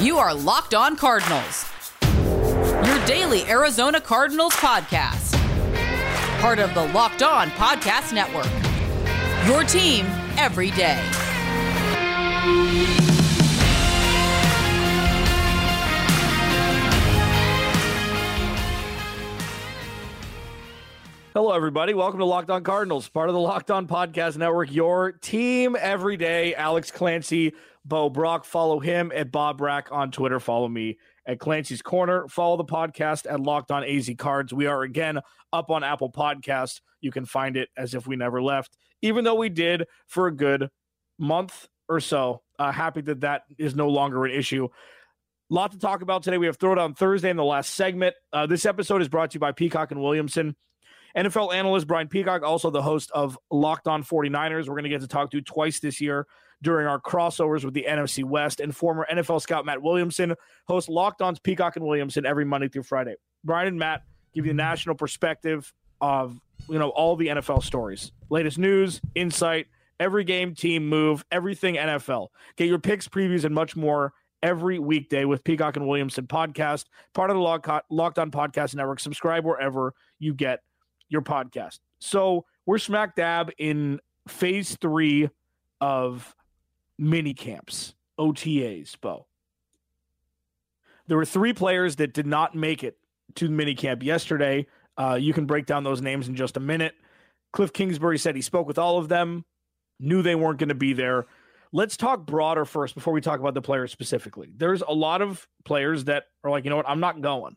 You are Locked On Cardinals, your daily Arizona Cardinals podcast. Part of the Locked On Podcast Network. Your team every day. Hello, everybody. Welcome to Locked On Cardinals, part of the Locked On Podcast Network. Your team every day. Alex Clancy, Bo Brock. Follow him at Bob Brack on Twitter. Follow me at Clancy's Corner. Follow the podcast at Locked On AZ Cards. We are again up on Apple Podcast. You can find it as if we never left, even though we did for a good month or so. Uh, happy that that is no longer an issue. Lot to talk about today. We have Throwdown Thursday in the last segment. Uh, this episode is brought to you by Peacock and Williamson. NFL analyst Brian Peacock, also the host of Locked On 49ers. We're going to get to talk to twice this year during our crossovers with the NFC West. And former NFL scout Matt Williamson hosts Locked On's Peacock and Williamson every Monday through Friday. Brian and Matt give you a mm-hmm. national perspective of you know all the NFL stories, latest news, insight, every game, team move, everything NFL. Get your picks, previews, and much more every weekday with Peacock and Williamson podcast, part of the Locked On Podcast Network. Subscribe wherever you get your podcast. So we're smack dab in phase three of mini camps, OTAs, Bo. There were three players that did not make it to mini camp yesterday. Uh, you can break down those names in just a minute. Cliff Kingsbury said he spoke with all of them, knew they weren't going to be there. Let's talk broader first before we talk about the players specifically. There's a lot of players that are like, you know what, I'm not going.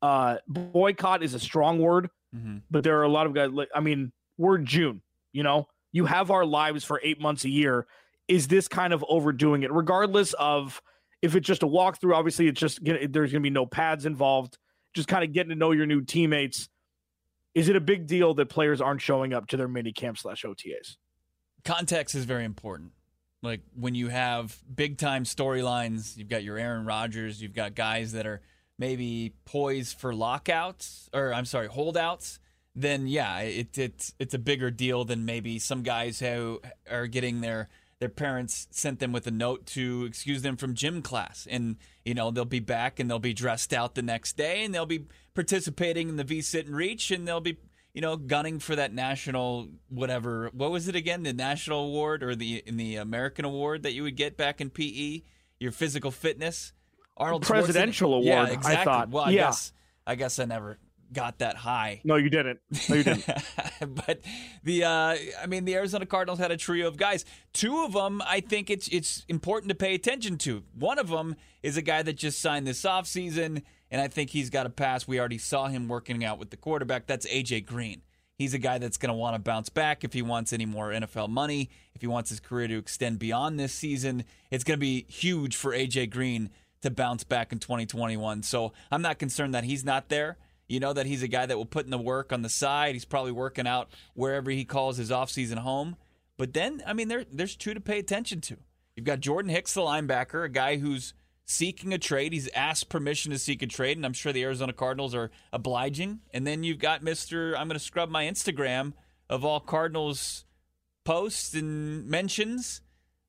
Uh, boycott is a strong word. Mm-hmm. But there are a lot of guys. Like, I mean, we're June. You know, you have our lives for eight months a year. Is this kind of overdoing it? Regardless of if it's just a walkthrough, obviously it's just there's going to be no pads involved. Just kind of getting to know your new teammates. Is it a big deal that players aren't showing up to their mini camp slash OTAs? Context is very important. Like when you have big time storylines, you've got your Aaron Rodgers, you've got guys that are maybe poised for lockouts or I'm sorry, holdouts, then yeah, it, it's it's a bigger deal than maybe some guys who are getting their their parents sent them with a note to excuse them from gym class and you know they'll be back and they'll be dressed out the next day and they'll be participating in the V sit and reach and they'll be you know gunning for that national whatever what was it again the national award or the in the American award that you would get back in PE your physical fitness Arnold presidential award. Yeah, exactly. I thought. Well, I yeah. guess I guess I never got that high. No, you didn't. No, you didn't. but the uh, I mean, the Arizona Cardinals had a trio of guys. Two of them, I think it's it's important to pay attention to. One of them is a guy that just signed this offseason, and I think he's got a pass. We already saw him working out with the quarterback. That's AJ Green. He's a guy that's going to want to bounce back if he wants any more NFL money, if he wants his career to extend beyond this season. It's going to be huge for AJ Green to bounce back in 2021. So I'm not concerned that he's not there. You know that he's a guy that will put in the work on the side. He's probably working out wherever he calls his offseason home. But then, I mean, there, there's two to pay attention to. You've got Jordan Hicks, the linebacker, a guy who's seeking a trade. He's asked permission to seek a trade, and I'm sure the Arizona Cardinals are obliging. And then you've got Mr. I'm going to scrub my Instagram of all Cardinals posts and mentions.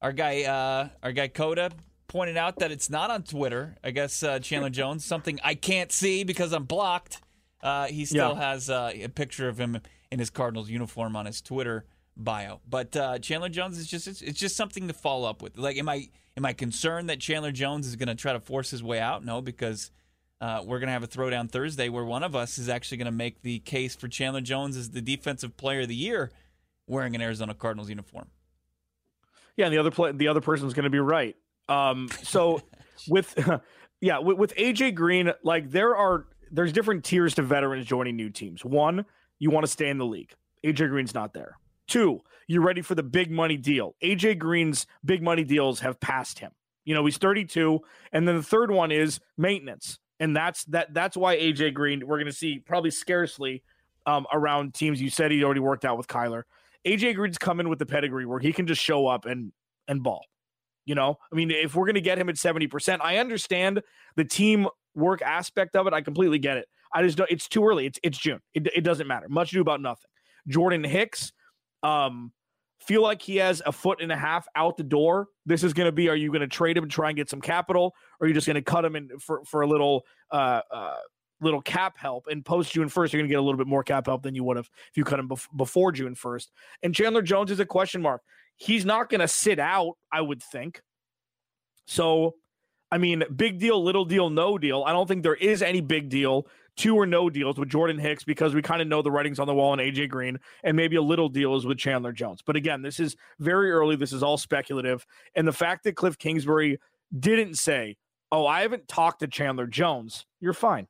Our guy, uh, our guy Coda pointed out that it's not on Twitter. I guess uh, Chandler Jones, something I can't see because I'm blocked. Uh, he still yeah. has uh, a picture of him in his Cardinals uniform on his Twitter bio. But uh, Chandler Jones is just it's, it's, just something to follow up with. Like, am I am I concerned that Chandler Jones is going to try to force his way out? No, because uh, we're going to have a throwdown Thursday where one of us is actually going to make the case for Chandler Jones as the defensive player of the year wearing an Arizona Cardinals uniform. Yeah, and the other play, the other person's going to be right. Um, so with yeah, with, with AJ Green, like there are there's different tiers to veterans joining new teams. One, you want to stay in the league. AJ Green's not there. Two, you're ready for the big money deal. AJ Green's big money deals have passed him. You know, he's 32. And then the third one is maintenance. And that's that that's why AJ Green, we're gonna see probably scarcely um, around teams. You said he already worked out with Kyler. AJ Green's coming with the pedigree where he can just show up and and ball. You know, I mean, if we're going to get him at 70%, I understand the team work aspect of it. I completely get it. I just don't, it's too early. It's, it's June. It, it doesn't matter. Much ado about nothing. Jordan Hicks, um, feel like he has a foot and a half out the door. This is going to be: Are you going to trade him and try and get some capital, or are you just going to cut him in for for a little uh, uh, little cap help? And post June first, you're going to get a little bit more cap help than you would have if you cut him bef- before June first. And Chandler Jones is a question mark. He's not going to sit out, I would think. So, I mean, big deal, little deal, no deal. I don't think there is any big deal two or no deals with Jordan Hicks because we kind of know the writings on the wall and AJ Green, and maybe a little deal is with Chandler Jones. But again, this is very early. This is all speculative. And the fact that Cliff Kingsbury didn't say, Oh, I haven't talked to Chandler Jones, you're fine.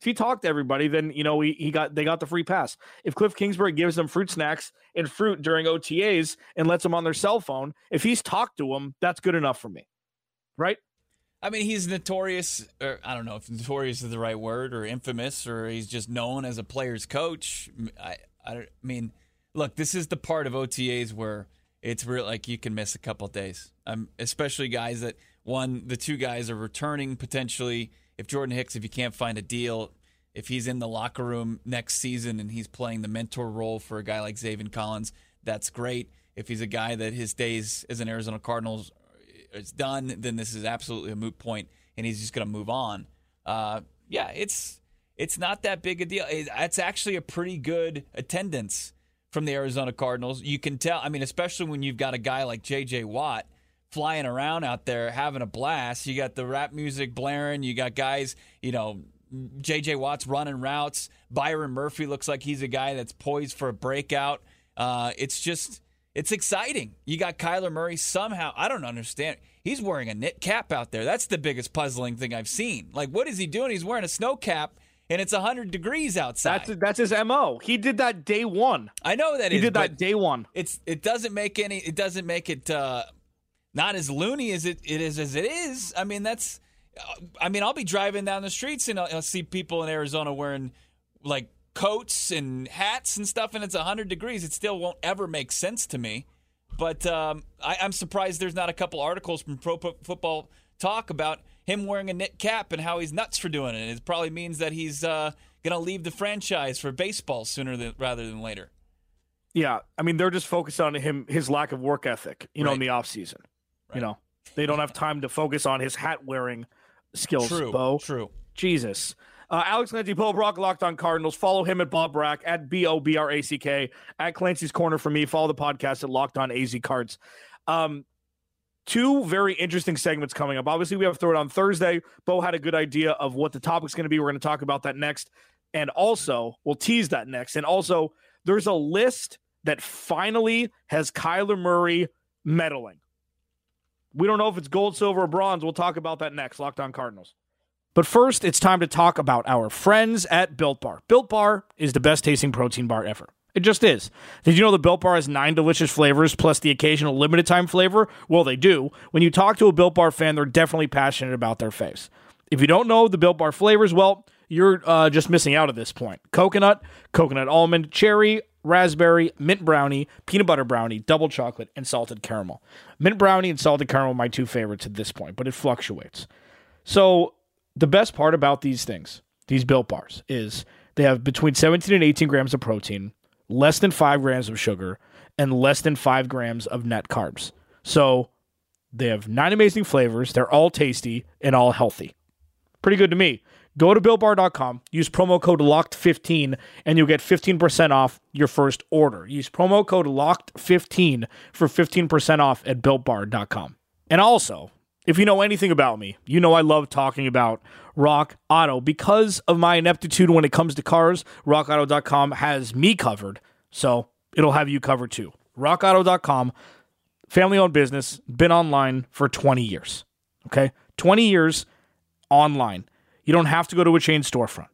If he talked to everybody, then you know he, he got they got the free pass. If Cliff Kingsbury gives them fruit snacks and fruit during OTAs and lets them on their cell phone, if he's talked to them, that's good enough for me. Right? I mean, he's notorious, or I don't know if notorious is the right word, or infamous, or he's just known as a player's coach. I, I mean, look, this is the part of OTAs where it's real, like you can miss a couple days. Um, especially guys that one, the two guys are returning potentially. If Jordan Hicks, if you can't find a deal, if he's in the locker room next season and he's playing the mentor role for a guy like Zaven Collins, that's great. If he's a guy that his days as an Arizona Cardinals it's done, then this is absolutely a moot point, and he's just going to move on. Uh, yeah, it's it's not that big a deal. It's actually a pretty good attendance from the Arizona Cardinals. You can tell. I mean, especially when you've got a guy like J.J. Watt flying around out there having a blast. You got the rap music blaring. You got guys, you know, J.J. Watt's running routes. Byron Murphy looks like he's a guy that's poised for a breakout. Uh, it's just it's exciting. You got Kyler Murray somehow. I don't understand. He's wearing a knit cap out there. That's the biggest puzzling thing I've seen. Like, what is he doing? He's wearing a snow cap and it's 100 degrees outside. That's that's his mo. He did that day one. I know that he is, did that day one. It's it doesn't make any. It doesn't make it uh, not as loony as it, it is as it is. I mean, that's. I mean, I'll be driving down the streets and I'll, I'll see people in Arizona wearing like coats and hats and stuff, and it's 100 degrees, it still won't ever make sense to me. But um, I, am surprised there's not a couple articles from Pro Football Talk about him wearing a knit cap and how he's nuts for doing it. It probably means that he's uh, going to leave the franchise for baseball sooner than, rather than later. Yeah, I mean they're just focused on him his lack of work ethic, you know, in the off season. Right. You know, they don't have time to focus on his hat wearing skills. True, Bo. true. Jesus. Uh, Alex Clancy, Bo Brock, Locked on Cardinals. Follow him at Bob Brack, at B O B R A C K, at Clancy's Corner for me. Follow the podcast at Locked on AZ Cards. Um, two very interesting segments coming up. Obviously, we have Throwdown Thursday. Bo had a good idea of what the topic's going to be. We're going to talk about that next. And also, we'll tease that next. And also, there's a list that finally has Kyler Murray medaling. We don't know if it's gold, silver, or bronze. We'll talk about that next. Locked on Cardinals. But first, it's time to talk about our friends at Built Bar. Built Bar is the best tasting protein bar ever. It just is. Did you know the Built Bar has nine delicious flavors plus the occasional limited time flavor? Well, they do. When you talk to a Built Bar fan, they're definitely passionate about their face. If you don't know the Built Bar flavors, well, you're uh, just missing out at this point. Coconut, coconut almond, cherry, raspberry, mint brownie, peanut butter brownie, double chocolate, and salted caramel. Mint brownie and salted caramel are my two favorites at this point, but it fluctuates. So the best part about these things, these built bars, is they have between 17 and 18 grams of protein, less than five grams of sugar, and less than five grams of net carbs. So they have nine amazing flavors. They're all tasty and all healthy. Pretty good to me. Go to BuiltBar.com, use promo code LOCKED15, and you'll get 15% off your first order. Use promo code LOCKED15 for 15% off at builtbar.com. And also, if you know anything about me, you know I love talking about Rock Auto. Because of my ineptitude when it comes to cars, rockauto.com has me covered. So it'll have you covered too. Rockauto.com, family owned business, been online for 20 years. Okay? 20 years online. You don't have to go to a chain storefront.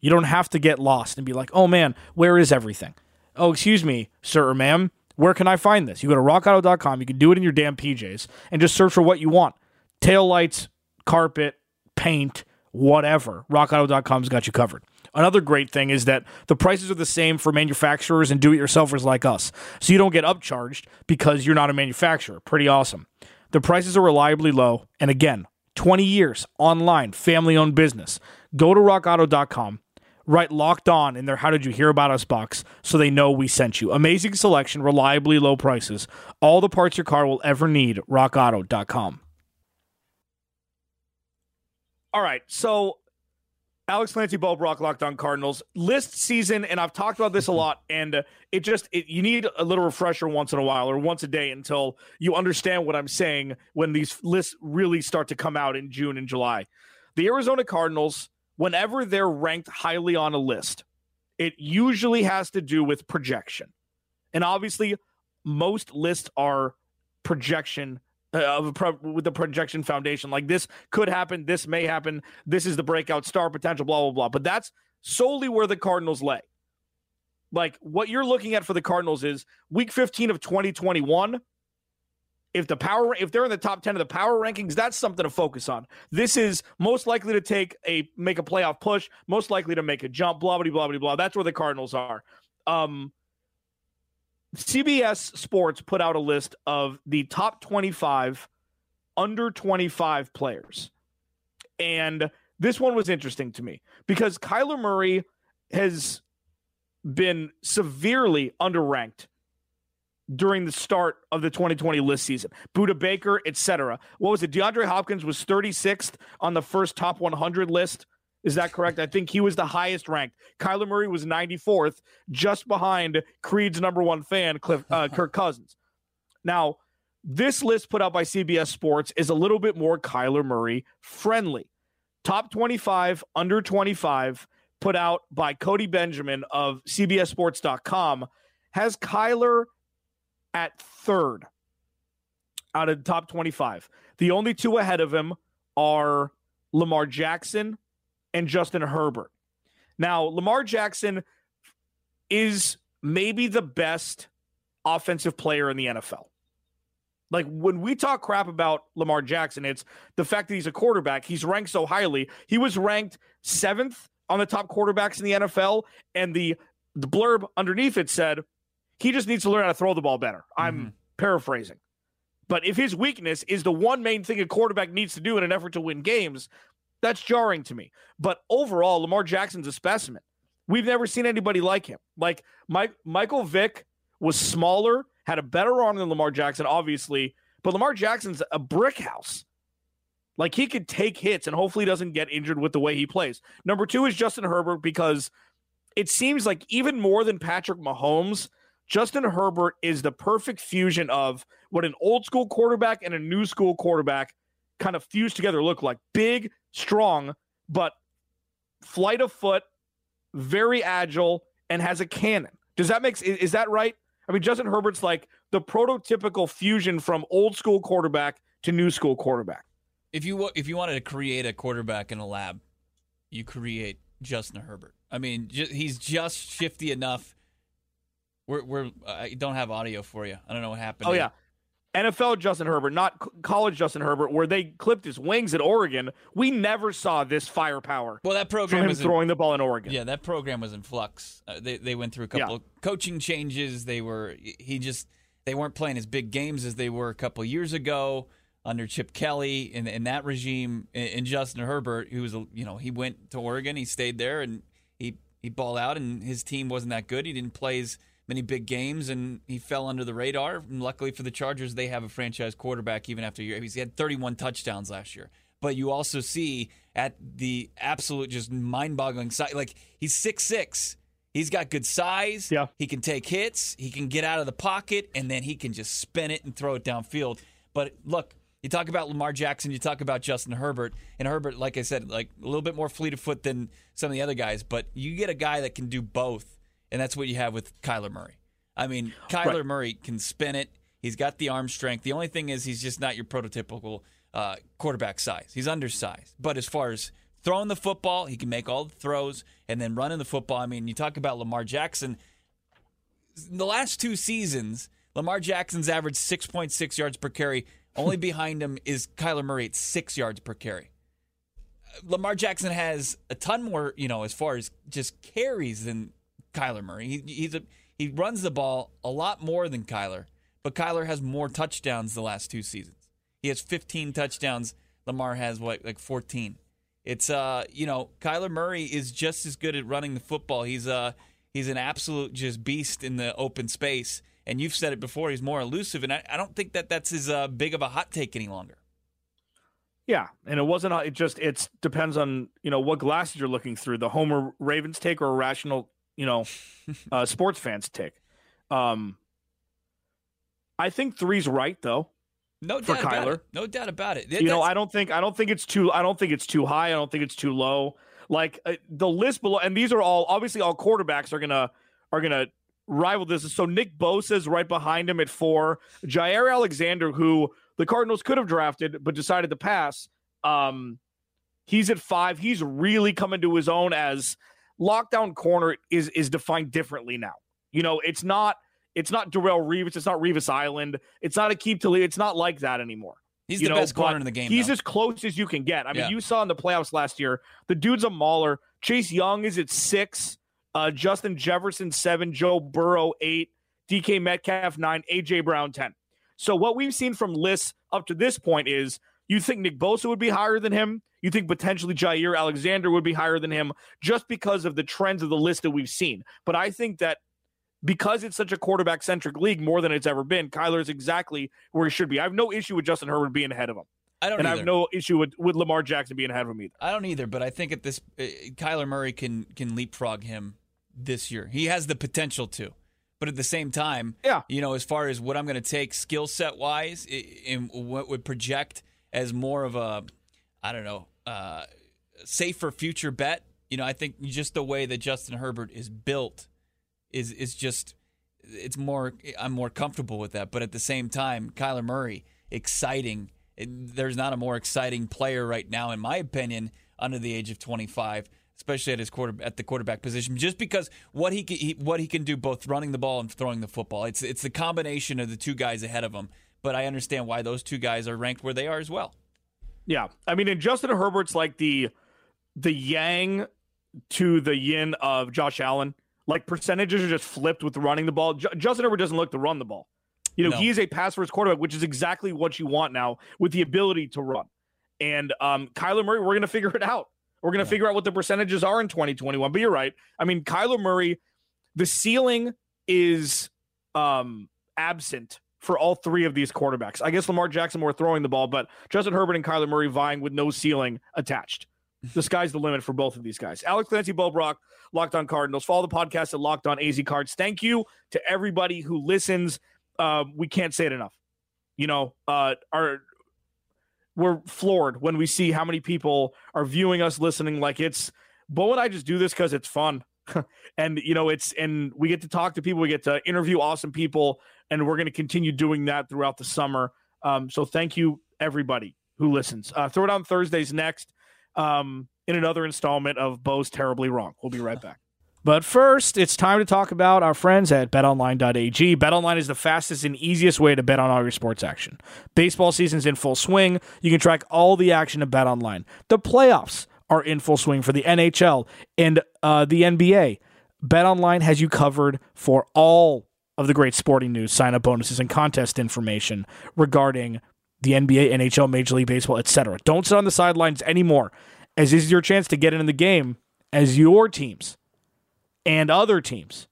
You don't have to get lost and be like, oh man, where is everything? Oh, excuse me, sir or ma'am, where can I find this? You go to rockauto.com, you can do it in your damn PJs and just search for what you want tail lights, carpet, paint, whatever. RockAuto.com's got you covered. Another great thing is that the prices are the same for manufacturers and do it yourselfers like us. So you don't get upcharged because you're not a manufacturer. Pretty awesome. The prices are reliably low. And again, 20 years online, family owned business. Go to rockauto.com Write locked on in their How Did You Hear About Us box so they know we sent you. Amazing selection, reliably low prices. All the parts your car will ever need. RockAuto.com. All right. So, Alex Clancy, Bo Brock, Locked On Cardinals list season, and I've talked about this a lot. And uh, it just it, you need a little refresher once in a while or once a day until you understand what I'm saying when these lists really start to come out in June and July. The Arizona Cardinals whenever they're ranked highly on a list, it usually has to do with projection. And obviously, most lists are projection uh, of pro- with the projection foundation. Like this could happen, this may happen, this is the breakout star potential, blah blah blah. But that's solely where the Cardinals lay. Like what you're looking at for the Cardinals is week 15 of 2021 if the power if they're in the top 10 of the power rankings that's something to focus on this is most likely to take a make a playoff push most likely to make a jump blah blah blah blah blah that's where the cardinals are um cbs sports put out a list of the top 25 under 25 players and this one was interesting to me because kyler murray has been severely underranked during the start of the 2020 list season. Budda Baker, etc. What was it? DeAndre Hopkins was 36th on the first top 100 list. Is that correct? I think he was the highest ranked. Kyler Murray was 94th, just behind Creed's number one fan, Cliff, uh, Kirk Cousins. Now, this list put out by CBS Sports is a little bit more Kyler Murray friendly. Top 25, under 25, put out by Cody Benjamin of CBSSports.com, has Kyler at third out of the top 25. The only two ahead of him are Lamar Jackson and Justin Herbert. Now, Lamar Jackson is maybe the best offensive player in the NFL. Like when we talk crap about Lamar Jackson, it's the fact that he's a quarterback. He's ranked so highly. He was ranked seventh on the top quarterbacks in the NFL, and the the blurb underneath it said he just needs to learn how to throw the ball better. I'm mm-hmm. paraphrasing. But if his weakness is the one main thing a quarterback needs to do in an effort to win games, that's jarring to me. But overall, Lamar Jackson's a specimen. We've never seen anybody like him. Like Mike, Michael Vick was smaller, had a better arm than Lamar Jackson, obviously, but Lamar Jackson's a brick house. Like he could take hits and hopefully doesn't get injured with the way he plays. Number two is Justin Herbert because it seems like even more than Patrick Mahomes, Justin Herbert is the perfect fusion of what an old school quarterback and a new school quarterback kind of fused together look like. Big, strong, but flight of foot, very agile, and has a cannon. Does that make is that right? I mean, Justin Herbert's like the prototypical fusion from old school quarterback to new school quarterback. If you if you wanted to create a quarterback in a lab, you create Justin Herbert. I mean, he's just shifty enough we're we're I don't have audio for you. I don't know what happened. Oh here. yeah. NFL Justin Herbert, not college Justin Herbert, where they clipped his wings at Oregon. We never saw this firepower. Well, that program was throwing in, the ball in Oregon. Yeah, that program was in flux. Uh, they they went through a couple yeah. coaching changes. They were he just they weren't playing as big games as they were a couple years ago under Chip Kelly in, in that regime. And Justin Herbert, who was you know he went to Oregon, he stayed there, and he he balled out, and his team wasn't that good. He didn't play as many big games, and he fell under the radar. And luckily for the Chargers, they have a franchise quarterback even after a year. He had 31 touchdowns last year. But you also see at the absolute just mind-boggling size, like he's six six. He's got good size. Yeah. He can take hits. He can get out of the pocket, and then he can just spin it and throw it downfield. But look, you talk about Lamar Jackson, you talk about Justin Herbert, and Herbert, like I said, like a little bit more fleet of foot than some of the other guys. But you get a guy that can do both and that's what you have with Kyler Murray. I mean, Kyler right. Murray can spin it. He's got the arm strength. The only thing is he's just not your prototypical uh, quarterback size. He's undersized. But as far as throwing the football, he can make all the throws, and then running the football. I mean, you talk about Lamar Jackson. In The last two seasons, Lamar Jackson's averaged 6.6 yards per carry. Only behind him is Kyler Murray at six yards per carry. Lamar Jackson has a ton more, you know, as far as just carries than Kyler Murray. He, he's a he runs the ball a lot more than Kyler, but Kyler has more touchdowns the last two seasons. He has 15 touchdowns. Lamar has what like 14. It's uh, you know, Kyler Murray is just as good at running the football. He's uh he's an absolute just beast in the open space. And you've said it before, he's more elusive, and I, I don't think that that's as uh, big of a hot take any longer. Yeah, and it wasn't. It just it depends on you know what glasses you're looking through. The Homer Ravens take or a rational you know uh, sports fans tick. Um, I think three's right though. No doubt Kyler. about it. No doubt about it. you know, I don't think I don't think it's too I don't think it's too high. I don't think it's too low. Like uh, the list below, and these are all obviously all quarterbacks are gonna are gonna rival this. So Nick Bosa's right behind him at four. Jaire Alexander, who the Cardinals could have drafted but decided to pass. Um, he's at five. He's really coming to his own as lockdown corner is is defined differently now. You know, it's not it's not Darrelle Revis. It's not Revis Island. It's not Aqib Talib. It's not like that anymore. He's you the know, best corner in the game. He's though. as close as you can get. I mean, Yeah. you saw in the playoffs last year, the dude's a mauler. Chase Young is at six, uh, Justin Jefferson seven, Joe Burrow eight, DK Metcalf nine, AJ Brown ten. So what we've seen from lists up to this point is you think Nick Bosa would be higher than him. You think potentially Jaire Alexander would be higher than him just because of the trends of the list that we've seen. But I think that because it's such a quarterback centric league more than it's ever been, Kyler is exactly where he should be. I have no issue with Justin Herbert being ahead of him. I don't And I have no issue with, with Lamar Jackson being ahead of him either. I don't either, but I think at this, uh, Kyler Murray can can leapfrog him this year. He has the potential to, but at the same time, Yeah. you know, as far as what I'm going to take skill set wise, and what would project as more of a, I don't know, uh, safer future bet. You know, I think just the way that Justin Herbert is built is is just it's more I'm more comfortable with that. But at the same time, Kyler Murray, exciting. It- There's not a more exciting player right now, in my opinion, under the age of 25, especially at his quarter at the quarterback position, just because what he, can, he what he can do both running the ball and throwing the football. It's it's the combination of the two guys ahead of him. But I understand why those two guys are ranked where they are as well. Yeah. I mean, and Justin Herbert's like the the yang to the yin of Josh Allen. Like percentages are just flipped with running the ball. Ju- Justin Herbert doesn't look to run the ball. You know, No. he is a pass first quarterback, which is exactly what you want now with the ability to run. And um, Kyler Murray, we're going to figure it out. We're going to Yeah. figure out what the percentages are in 2021. But you're right. I mean, Kyler Murray, the ceiling is um, absent for all three of these quarterbacks. I guess Lamar Jackson more throwing the ball, but Justin Herbert and Kyler Murray vying with no ceiling attached. The sky's the limit for both of these guys. Alex Clancy, Bo Brock, Locked On Cardinals. Follow the podcast at Locked On AZ Cards. Thank you to everybody who listens. Uh, we can't say it enough. You know, uh, our we're floored when we see how many people are viewing us, listening. Like it's Bo and I just do this because it's fun, and you know it's and we get to talk to people, we get to interview awesome people, and we're going to continue doing that throughout the summer. Um, so thank you everybody who listens. Uh, Throwdown Thursdays next um, in another installment of Bo's Terribly Wrong. We'll be right back. But first, it's time to talk about our friends at betonline.ag. Betonline is the fastest and easiest way to bet on all your sports action. Baseball season's in full swing. You can track all the action at betonline. The playoffs are in full swing for the NHL and uh, the NBA. BetOnline has you covered for all of the great sporting news, sign up bonuses, and contest information regarding the NBA, NHL, Major League Baseball, etc. Don't sit on the sidelines anymore, as this is your chance to get in the game as your teams and other teams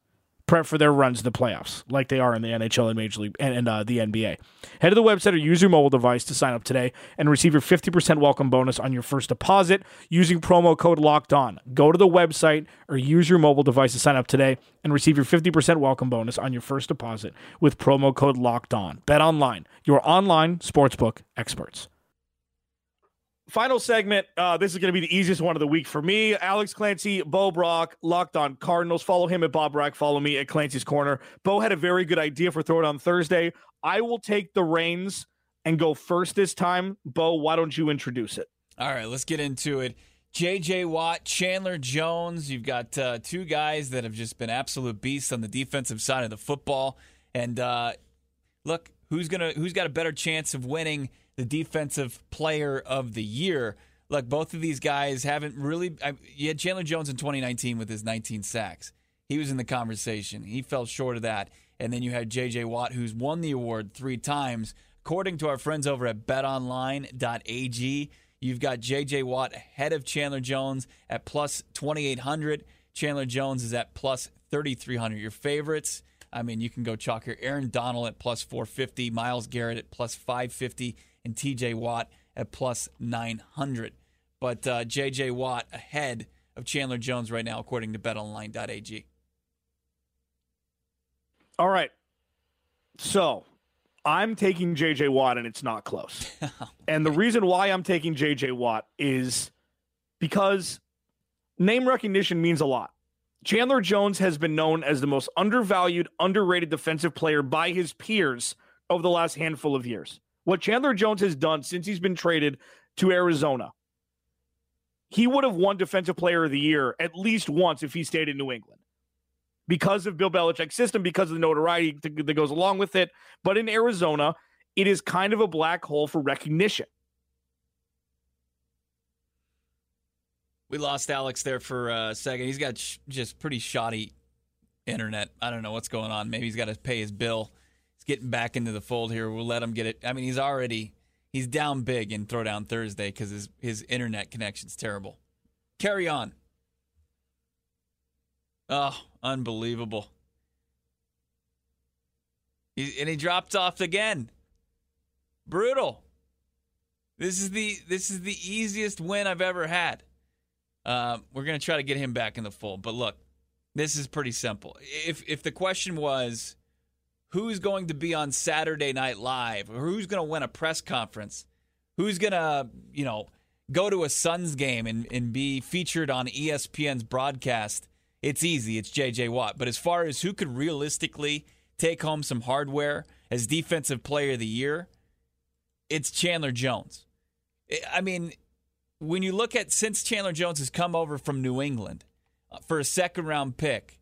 prep for their runs to the playoffs, like they are in the NHL and Major League and, and uh, the NBA. Head to the website or use your mobile device to sign up today and receive your 50% welcome bonus on your first deposit using promo code Locked On. Go to the website or use your mobile device to sign up today and receive your 50% welcome bonus on your first deposit with promo code Locked On. Bet online, your online sportsbook experts. Final segment. Uh, this is going to be the easiest one of the week for me. Alex Clancy, Bo Brock, locked on Cardinals. Follow him at Bob Brock. Follow me at Clancy's Corner. Bo had a very good idea for Throwdown Thursday. I will take the reins and go first this time. Bo, why don't you introduce it? All right, let's get into it. J.J. Watt, Chandler Jones. You've got uh, two guys that have just been absolute beasts on the defensive side of the football. And uh, look, who's gonna who's got a better chance of winning the defensive player of the year? Look, both of these guys haven't really. I, you had Chandler Jones in 2019 with his 19 sacks. He was in the conversation. He fell short of that. And then you had J.J. Watt, who's won the award three times. According to our friends over at betonline.ag, You've got J.J. Watt ahead of Chandler Jones at plus 2,800. Chandler Jones is at plus 3,300. Your favorites, I mean, you can go chalk here. Aaron Donald at plus 450, Myles Garrett at plus 550, and T.J. Watt at plus 900. But uh, J.J. Watt ahead of Chandler Jones right now, according to betonline.ag. All right. So I'm taking JJ Watt and it's not close. and the reason why I'm taking JJ Watt is because name recognition means a lot. Chandler Jones has been known as the most undervalued, underrated defensive player by his peers over the last handful of years. What Chandler Jones has done since he's been traded to Arizona, he would have won Defensive Player of the Year at least once if he stayed in New England because of Bill Belichick's system, because of the notoriety that goes along with it. But in Arizona, it is kind of a black hole for recognition. We lost Alex there for uh, a second. He's got sh- just pretty shoddy internet. I don't know what's going on. Maybe he's got to pay his bill. Getting back into the fold here. We'll let him get it. I mean, he's already he's down big in Throwdown Thursday because his his internet connection's terrible. Carry on. Oh, unbelievable. He, and he dropped off again. Brutal. This is the this is the easiest win I've ever had. Uh, we're gonna try to get him back in the fold, but look, this is pretty simple. If if the question was who's going to be on Saturday Night Live or who's going to win a press conference, who's going to you know go to a Suns game and, and be featured on ESPN's broadcast it's easy. It's J.J. Watt. But as far as who could realistically take home some hardware as Defensive Player of the Year, it's Chandler Jones. I mean, when you look at since Chandler Jones has come over from New England uh, for a second round pick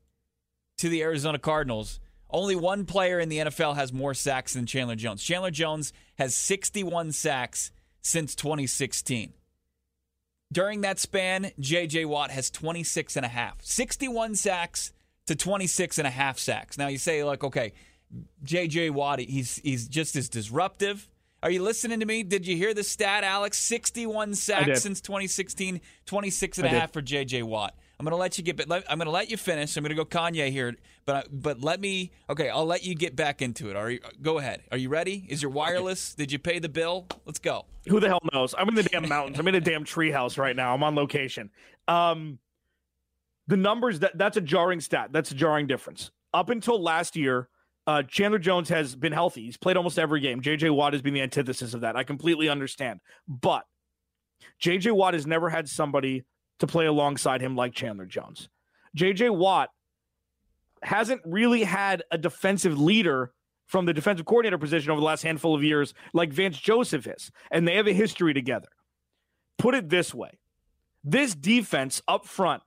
to the Arizona Cardinals, only one player in the NFL has more sacks than Chandler Jones. Chandler Jones has 61 sacks since 2016. During that span, J.J. Watt has 26 and a half. 61 sacks to 26 and a half sacks. Now you say like, okay, J.J. Watt, he's he's just as disruptive. Are you listening to me? Did you hear the stat, Alex? 61 sacks since 2016, 26 and a half for J.J. Watt. I'm gonna let you get. I'm gonna let you finish. I'm gonna go Kanye here, but but let me. Okay, I'll let you get back into it. Are you? Go ahead. Are you ready? Is your wireless? Did you pay the bill? Let's go. Who the hell knows? I'm in the damn mountains. I'm in a damn treehouse right now. I'm on location. Um, the numbers that that's a jarring stat. That's a jarring difference. Up until last year, uh, Chandler Jones has been healthy. He's played almost every game. JJ Watt has been the antithesis of that. I completely understand, but JJ Watt has never had somebody to play alongside him like Chandler Jones. JJ Watt hasn't really had a defensive leader from the defensive coordinator position over the last handful of years like Vance Joseph is, and they have a history together. Put it this way this defense up front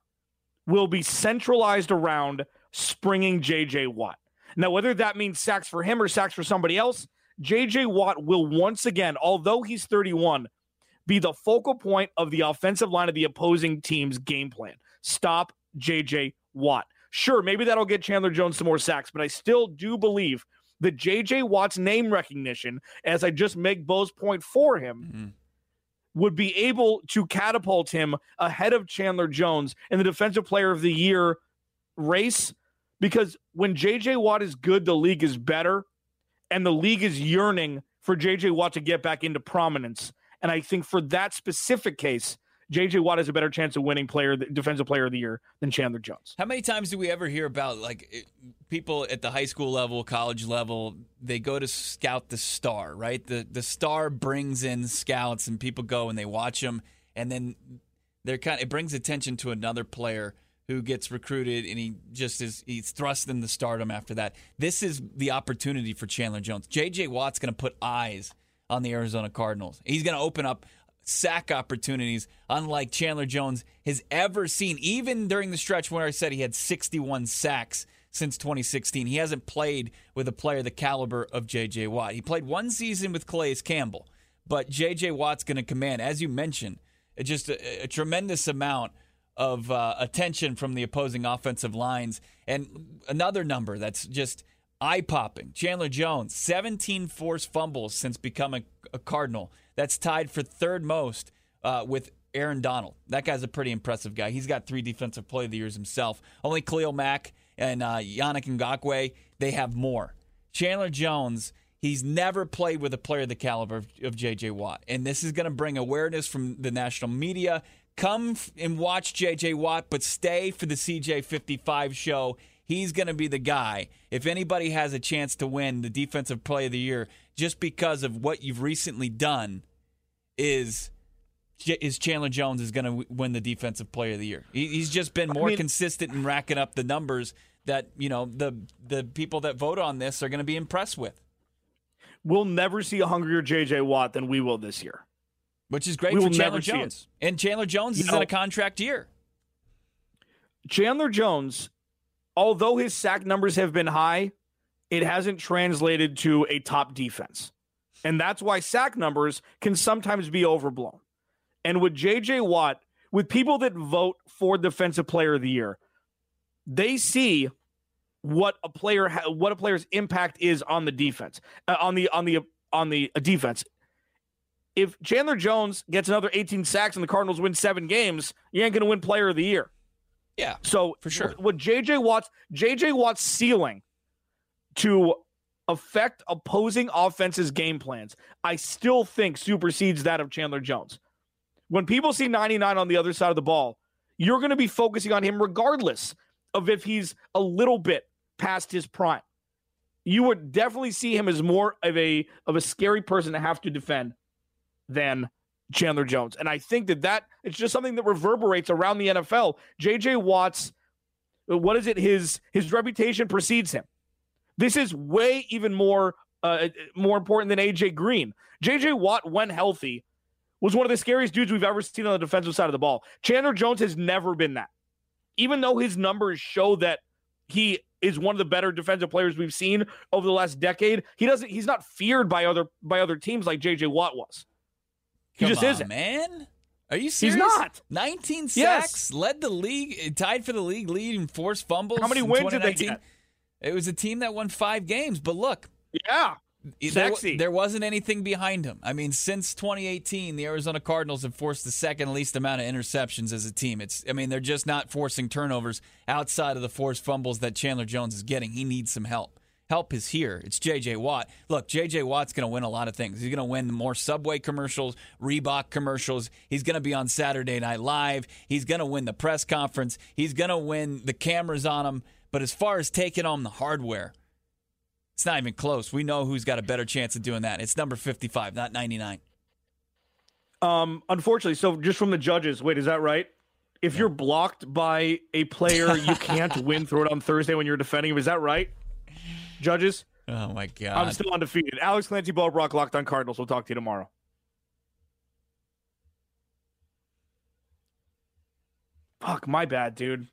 will be centralized around springing JJ Watt. Now, whether that means sacks for him or sacks for somebody else, JJ Watt will once again, although he's 31, be the focal point of the offensive line of the opposing team's game plan. Stop JJ Watt. Sure, maybe that'll get Chandler Jones some more sacks, but I still do believe that JJ Watt's name recognition, as I just make Bo's point for him, mm-hmm. would be able to catapult him ahead of Chandler Jones in the defensive player of the year race. Because when JJ Watt is good, the league is better, and the league is yearning for JJ Watt to get back into prominence. And I think for that specific case, JJ Watt has a better chance of winning player defensive player of the year than Chandler Jones. How many times do we ever hear about like people at the high school level, college level, they go to scout the star, right? The the star brings in scouts and people go and they watch them and then they're kind of, it brings attention to another player who gets recruited and he just is he's thrust in the stardom after that. This is the opportunity for Chandler Jones. JJ Watt's going to put eyes on the Arizona Cardinals. He's going to open up sack opportunities unlike Chandler Jones has ever seen, even during the stretch where I said he had 61 sacks since 2016. He hasn't played with a player the caliber of J.J. Watt. He played one season with Calais Campbell, but J.J. Watt's going to command, as you mentioned, just a, a tremendous amount of uh, attention from the opposing offensive lines. And another number that's just eye popping Chandler Jones, 17 forced fumbles since becoming a Cardinal. That's tied for third most uh, with Aaron Donald. That guy's a pretty impressive guy. He's got three defensive play of the years himself. Only Khalil Mack and uh, Yannick Ngakoue, they have more. Chandler Jones, he's never played with a player of the caliber of, of J.J. Watt. And this is going to bring awareness from the national media. Come and watch J.J. Watt, but stay for the CJ 55 show. He's going to be the guy. If anybody has a chance to win the defensive play of the year just because of what you've recently done, is is Chandler Jones is going to win the defensive player of the year. He's just been more I mean, consistent in racking up the numbers that you know the the people that vote on this are going to be impressed with. We'll never see a hungrier JJ Watt than we will this year, which is great we for Chandler Jones. And Chandler Jones you is know, in a contract year. Chandler Jones, although his sack numbers have been high, it hasn't translated to a top defense. And that's why sack numbers can sometimes be overblown. And with JJ Watt, with people that vote for defensive player of the year, they see what a player ha- what a player's impact is on the defense uh, on the on the on the uh, defense. If Chandler Jones gets another 18 sacks and the Cardinals win seven games, you ain't going to win Player of the Year. Yeah, so for sure. What JJ Watt's JJ Watt's ceiling to affect opposing offenses' game plans, I still think supersedes that of Chandler Jones. When people see 99 on the other side of the ball, you're going to be focusing on him regardless of if he's a little bit past his prime. You would definitely see him as more of a of a scary person to have to defend than Chandler Jones. And I think that that it's just something that reverberates around the NFL. JJ Watts what is it his his reputation precedes him. This is way even more uh, more important than AJ Green. JJ Watt when healthy was one of the scariest dudes we've ever seen on the defensive side of the ball. Chandler Jones has never been that. Even though his numbers show that he is one of the better defensive players we've seen over the last decade, he doesn't he's not feared by other by other teams like JJ Watt was. He Come just on, isn't. Man, are you serious? He's not. 19 sacks, yes. led the league, eh, tied for the league lead in forced fumbles. How many wins did they get? It was a team that won five games, but look. Yeah. There, there, wasn't anything behind him. I mean, since 2018, the Arizona Cardinals have forced the second least amount of interceptions as a team. It's, I mean, they're just not forcing turnovers outside of the forced fumbles that Chandler Jones is getting. He needs some help. Help is here. It's J.J. Watt. Look, J.J. Watt's going to win a lot of things. He's going to win more Subway commercials, Reebok commercials. He's going to be on Saturday Night Live. He's going to win the press conference. He's going to win the cameras on him. But as far as taking on the hardware, it's not even close. We know who's got a better chance of doing that. It's number 55, not 99. Um, unfortunately, so just from the judges, wait, is that right? If yeah. you're blocked by a player, you can't win through it on Thursday when you're defending him. Is that right? Judges? Oh my god. I'm still undefeated. Alex Clancy Bo Brock locked on Cardinals. We'll talk to you tomorrow. Fuck, my bad, dude.